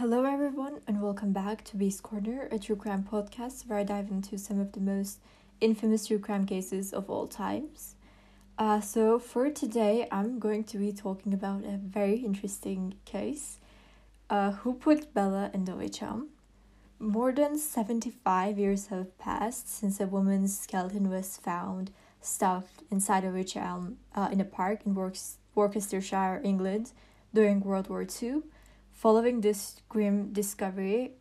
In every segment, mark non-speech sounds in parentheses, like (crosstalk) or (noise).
Hello, everyone, and welcome back to Beast Corner, a true crime podcast where I dive into some of the most infamous true crime cases of all times. Uh, so, for today, I'm going to be talking about a very interesting case uh, who put Bella in the wych More than 75 years have passed since a woman's skeleton was found stuffed inside a wych elm uh, in a park in Worcestershire, England during World War II. Following this grim discovery,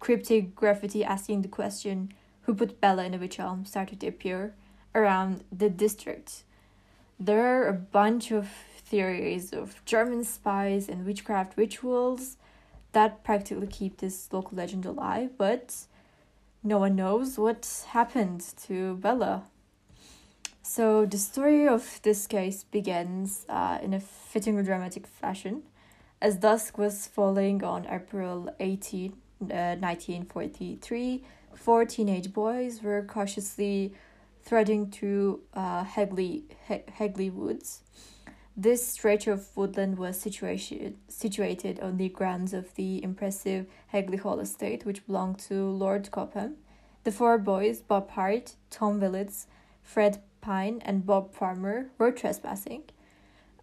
cryptic graffiti asking the question, Who put Bella in a wych started to appear around the district. There are a bunch of theories of German spies and witchcraft rituals that practically keep this local legend alive, but no one knows what happened to Bella. So, the story of this case begins uh, in a fitting dramatic fashion as dusk was falling on April 18, uh, 1943, four teenage boys were cautiously threading through uh, Hagley, he- Hagley Woods. This stretch of woodland was situated, situated on the grounds of the impressive Hagley Hall estate, which belonged to Lord Cobham. The four boys, Bob Hart, Tom Willits, Fred Pine, and Bob Farmer, were trespassing.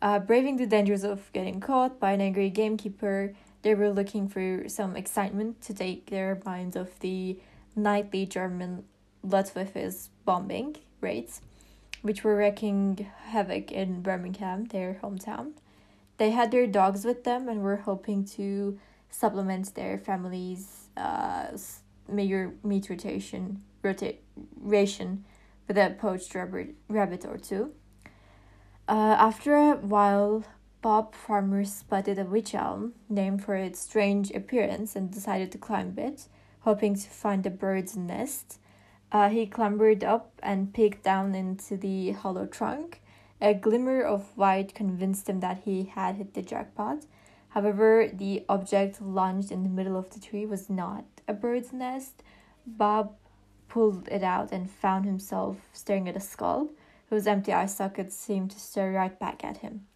Uh, braving the dangers of getting caught by an angry gamekeeper, they were looking for some excitement to take their minds off the nightly German Luftwaffe's bombing raids, which were wreaking havoc in Birmingham, their hometown. They had their dogs with them and were hoping to supplement their family's uh, meager meat rotation, rota- ration with a poached rabbit, rabbit or two. Uh, after a while, Bob Farmer spotted a wych elm named for its strange appearance and decided to climb it, hoping to find a bird's nest. Uh, he clambered up and peeked down into the hollow trunk. A glimmer of white convinced him that he had hit the jackpot. However, the object launched in the middle of the tree was not a bird's nest. Bob pulled it out and found himself staring at a skull whose empty eye sockets seemed to stare right back at him.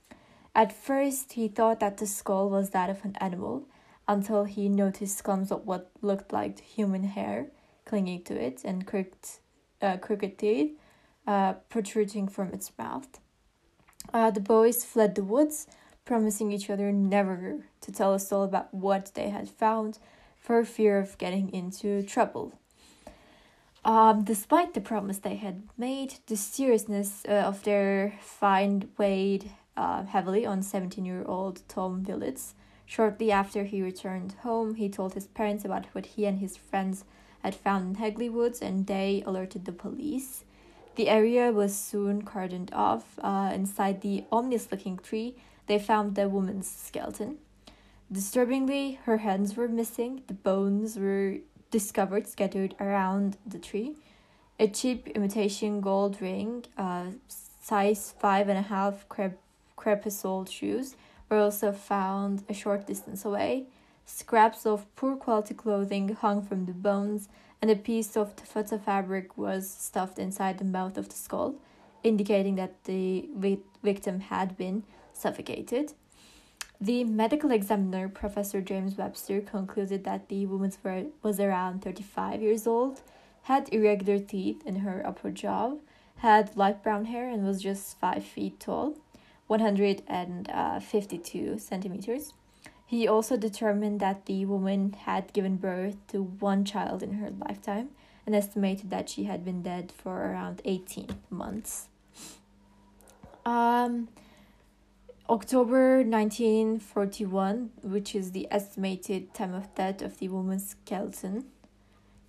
At first, he thought that the skull was that of an animal, until he noticed clumps of what looked like human hair clinging to it and crooked, uh, crooked teeth uh, protruding from its mouth. Uh, the boys fled the woods, promising each other never to tell a soul about what they had found for fear of getting into trouble. Um, despite the promise they had made, the seriousness uh, of their find weighed uh, heavily on 17 year old Tom Willits. Shortly after he returned home, he told his parents about what he and his friends had found in Hagley Woods and they alerted the police. The area was soon cordoned off. Uh, inside the ominous looking tree, they found the woman's skeleton. Disturbingly, her hands were missing, the bones were discovered scattered around the tree. A cheap imitation gold ring, uh, size five and a half crep- crepe-sole shoes were also found a short distance away. Scraps of poor quality clothing hung from the bones, and a piece of taffeta fabric was stuffed inside the mouth of the skull, indicating that the vi- victim had been suffocated. The medical examiner, Professor James Webster, concluded that the woman was around 35 years old, had irregular teeth in her upper jaw, had light brown hair, and was just 5 feet tall, 152 centimeters. He also determined that the woman had given birth to one child in her lifetime and estimated that she had been dead for around 18 months. Um, October 1941, which is the estimated time of death of the woman's skeleton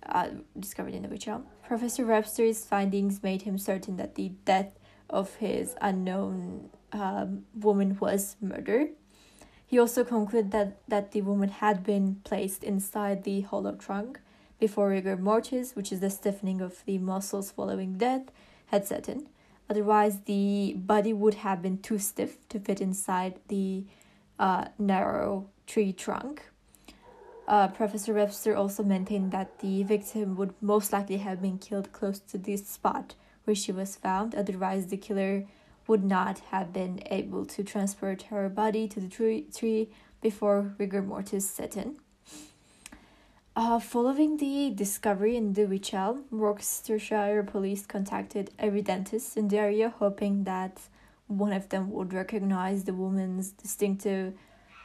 uh, discovered in the wych elm. Professor Webster's findings made him certain that the death of his unknown um, woman was murder. He also concluded that, that the woman had been placed inside the hollow trunk before rigor mortis, which is the stiffening of the muscles following death, had set in. Otherwise, the body would have been too stiff to fit inside the uh, narrow tree trunk. Uh, Professor Webster also maintained that the victim would most likely have been killed close to the spot where she was found. Otherwise, the killer would not have been able to transport her body to the tree, tree before rigor mortis set in. Uh, following the discovery in the wych elm, Worcestershire police contacted every dentist in the area, hoping that one of them would recognize the woman's distinctive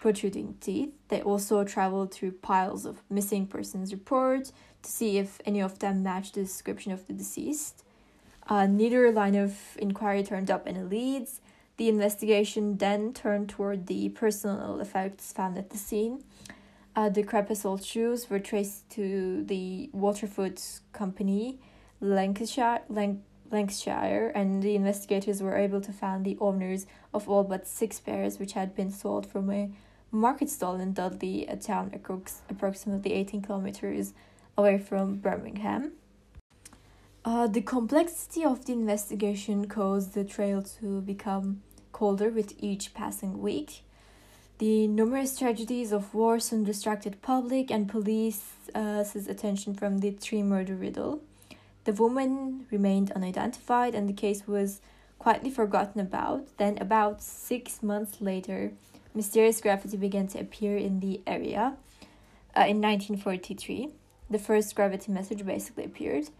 protruding teeth. They also traveled through piles of missing persons reports to see if any of them matched the description of the deceased. Uh, neither line of inquiry turned up any leads. The investigation then turned toward the personal effects found at the scene uh, the crepe-sole shoes were traced to the Waterfoot Company, Lancashire, Lanc- Lancashire, and the investigators were able to find the owners of all but six pairs, which had been sold from a market stall in Dudley, a town approximately 18 kilometers away from Birmingham. Uh, the complexity of the investigation caused the trail to become colder with each passing week. The numerous tragedies of war soon distracted public and police's attention from the tree murder riddle. The woman remained unidentified and the case was quietly forgotten about. Then, about six months later, mysterious graffiti began to appear in the area. Uh, in 1943, the first graffiti message basically appeared.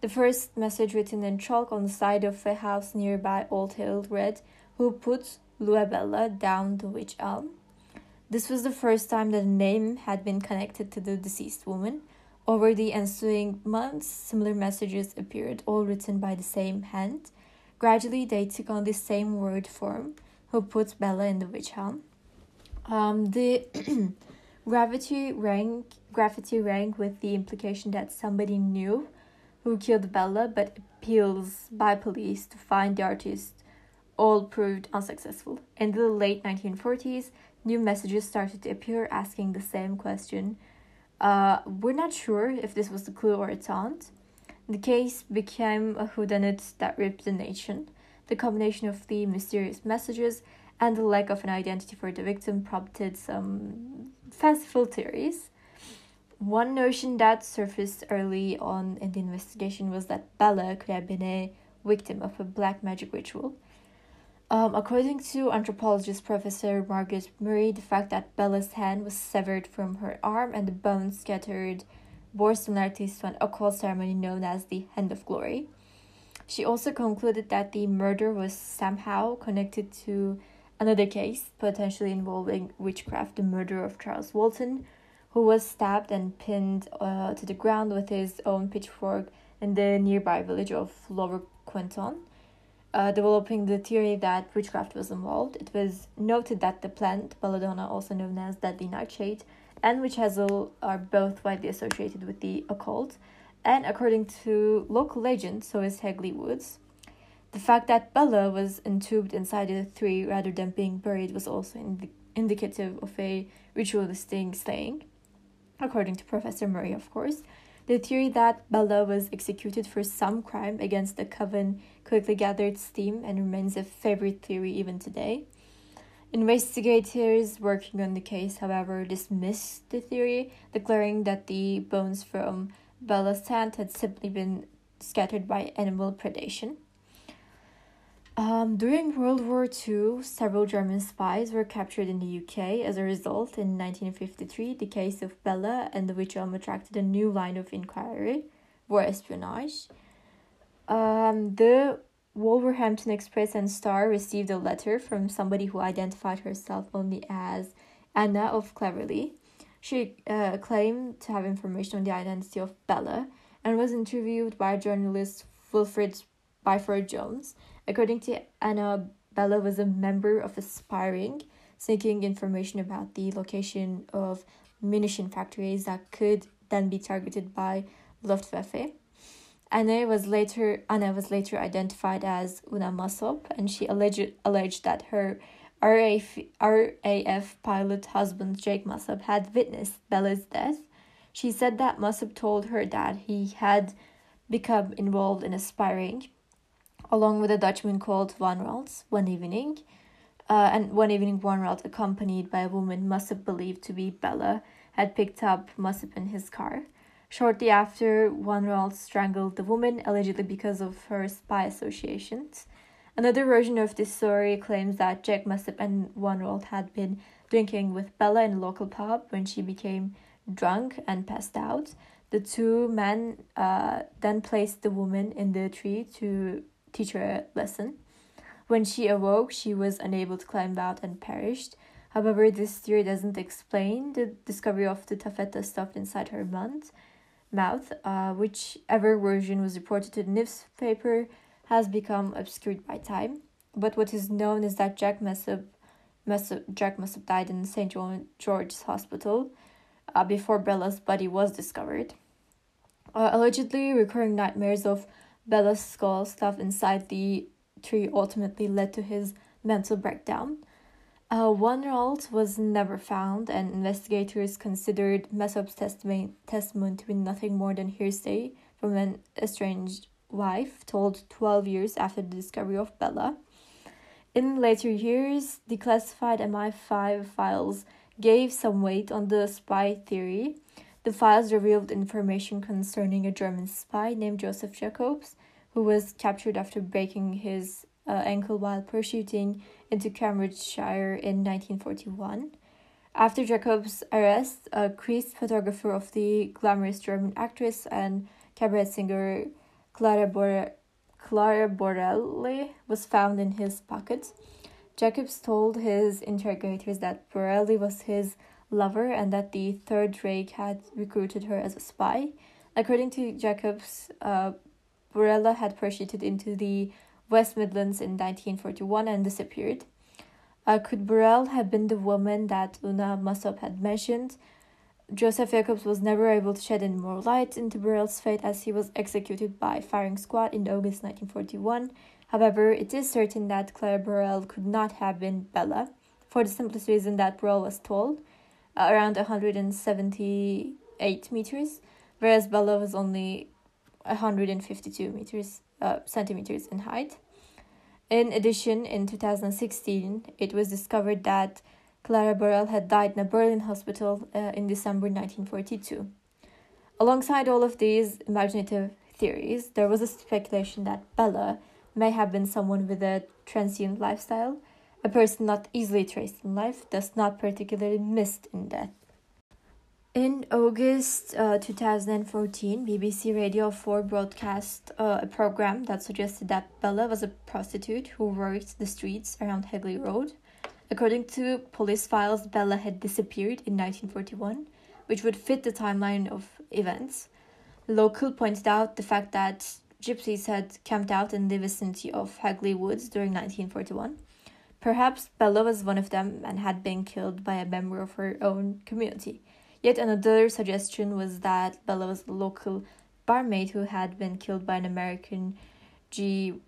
The first message written in chalk on the side of a house nearby Old Hill read, Who put Luebella down the wych elm? This was the first time that a name had been connected to the deceased woman. Over the ensuing months, similar messages appeared, all written by the same hand. Gradually, they took on the same word form, who put Bella in the wych elm. Um, the (clears throat) gravity rang, graffiti rang with the implication that somebody knew who killed Bella, but appeals by police to find the artist all proved unsuccessful. In the late 1940s, new messages started to appear asking the same question. Uh, we're not sure if this was the clue or a taunt. The case became a whodunit that ripped the nation. The combination of the mysterious messages and the lack of an identity for the victim prompted some fanciful theories. One notion that surfaced early on in the investigation was that Bella could have been a victim of a black magic ritual. Um, according to anthropologist Professor Margaret Murray, the fact that Bella's hand was severed from her arm and the bones scattered bore similarities to an occult ceremony known as the Hand of Glory. She also concluded that the murder was somehow connected to another case, potentially involving witchcraft, the murder of Charles Walton, who was stabbed and pinned uh, to the ground with his own pitchfork in the nearby village of Lower Quinton uh, developing the theory that witchcraft was involved. It was noted that the plant, belladonna, also known as deadly nightshade, and witch hazel are both widely associated with the occult. And according to local legend, so is Hagley Woods. The fact that Bella was entombed inside the tree rather than being buried was also ind- indicative of a ritualistic slaying, according to Professor Murray, of course. The theory that Bella was executed for some crime against the coven quickly gathered steam and remains a favorite theory even today. Investigators working on the case, however, dismissed the theory, declaring that the bones from Bella's hand had simply been scattered by animal predation. Um, during World War II, several German spies were captured in the UK. As a result, in 1953, the case of Bella and the wych elm attracted a new line of inquiry war espionage. Um, the Wolverhampton Express and Star received a letter from somebody who identified herself only as Anna of Claverley. She uh, claimed to have information on the identity of Bella and was interviewed by journalist Wilfred Byford Jones. According to Anna, Bella was a member of a spy ring, seeking information about the location of munition factories that could then be targeted by Luftwaffe. Anna was later Anna was later identified as Una Mossop, and she alleged alleged that her RAF, RAF pilot husband Jake Mossop had witnessed Bella's death. She said that Mossop told her that he had become involved in a spy ring along with a Dutchman called Van Ralt one evening. Uh, and one evening, Van Ralt, accompanied by a woman Mossop believed to be Bella, had picked up Mossop in his car. Shortly after, Van Ralt strangled the woman, allegedly because of her spy associations. Another version of this story claims that Jack Mossop and Van Ralt had been drinking with Bella in a local pub when she became drunk and passed out. The two men uh, then placed the woman in the tree to teach her a lesson. When she awoke, she was unable to climb out and perished. However, this theory doesn't explain the discovery of the taffeta stuffed inside her mouth. Mouth, uh, whichever version was reported to the newspaper, has become obscured by time. But what is known is that Jack must have, must have, Jack must have died in St. George's Hospital uh, before Bella's body was discovered. Uh, allegedly, recurring nightmares of Bella's skull stuff inside the tree ultimately led to his mental breakdown. Uh, Van Ralt was never found, and investigators considered Mossop's testimony, testimony to be nothing more than hearsay from an estranged wife told 12 years after the discovery of Bella. In later years, declassified MI5 files gave some weight on the spy theory. The files revealed information concerning a German spy named Joseph Jacobs, who was captured after breaking his uh, ankle while parachuting into Cambridgeshire in 1941. After Jacobs' arrest, a creased photographer of the glamorous German actress and cabaret singer Clara, Bor- Clara Bauerle was found in his pocket. Jacobs told his interrogators that Bauerle was his lover and that the Third Reich had recruited her as a spy. According to Jacobs, uh, Bauerle had parachuted into the West Midlands in 1941 and disappeared. Uh, could Bauerle have been the woman that Una Mossop had mentioned? Joseph Jacobs was never able to shed any more light into Bauerle's fate as he was executed by firing squad in August 1941 However, it is certain that Claire Bauerle could not have been Bella, for the simplest reason that Bauerle was tall, around 178 meters, whereas Bella was only 152 meters uh, centimeters in height. In addition, in 2016, it was discovered that Clara Bauerle had died in a Berlin hospital uh, in December 1942. Alongside all of these imaginative theories, there was a speculation that Bella may have been someone with a transient lifestyle, a person not easily traced in life, does not particularly missed in death. In August uh, 2014, BBC Radio 4 broadcast uh, a program that suggested that Bella was a prostitute who worked the streets around Hagley Road. According to police files, Bella had disappeared in 1941, which would fit the timeline of events. Local pointed out the fact that gypsies had camped out in the vicinity of Hagley Woods during 1941. Perhaps Bella was one of them and had been killed by a member of her own community. Yet another suggestion was that Bella was a local barmaid who had been killed by an American GI.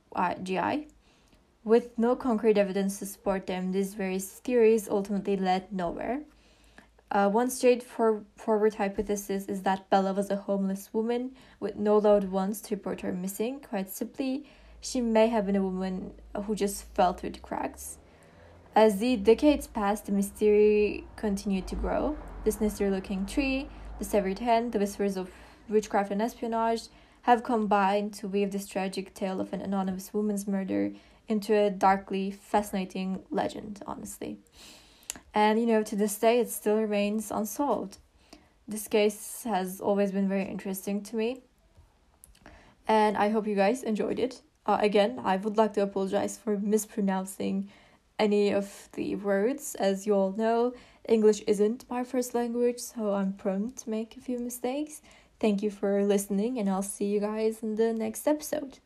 With no concrete evidence to support them, these various theories ultimately led nowhere. Uh, one straightforward hypothesis is that Bella was a homeless woman with no loved ones to report her missing. Quite simply, she may have been a woman who just fell through the cracks. As the decades passed, the mystery continued to grow. The sinister looking tree, the severed hand, the whispers of witchcraft and espionage have combined to weave this tragic tale of an anonymous woman's murder into a darkly fascinating legend, honestly. And you know, to this day, it still remains unsolved. This case has always been very interesting to me, and I hope you guys enjoyed it. Uh, again, I would like to apologize for mispronouncing any of the words. As you all know, English isn't my first language, so I'm prone to make a few mistakes. Thank you for listening, and I'll see you guys in the next episode.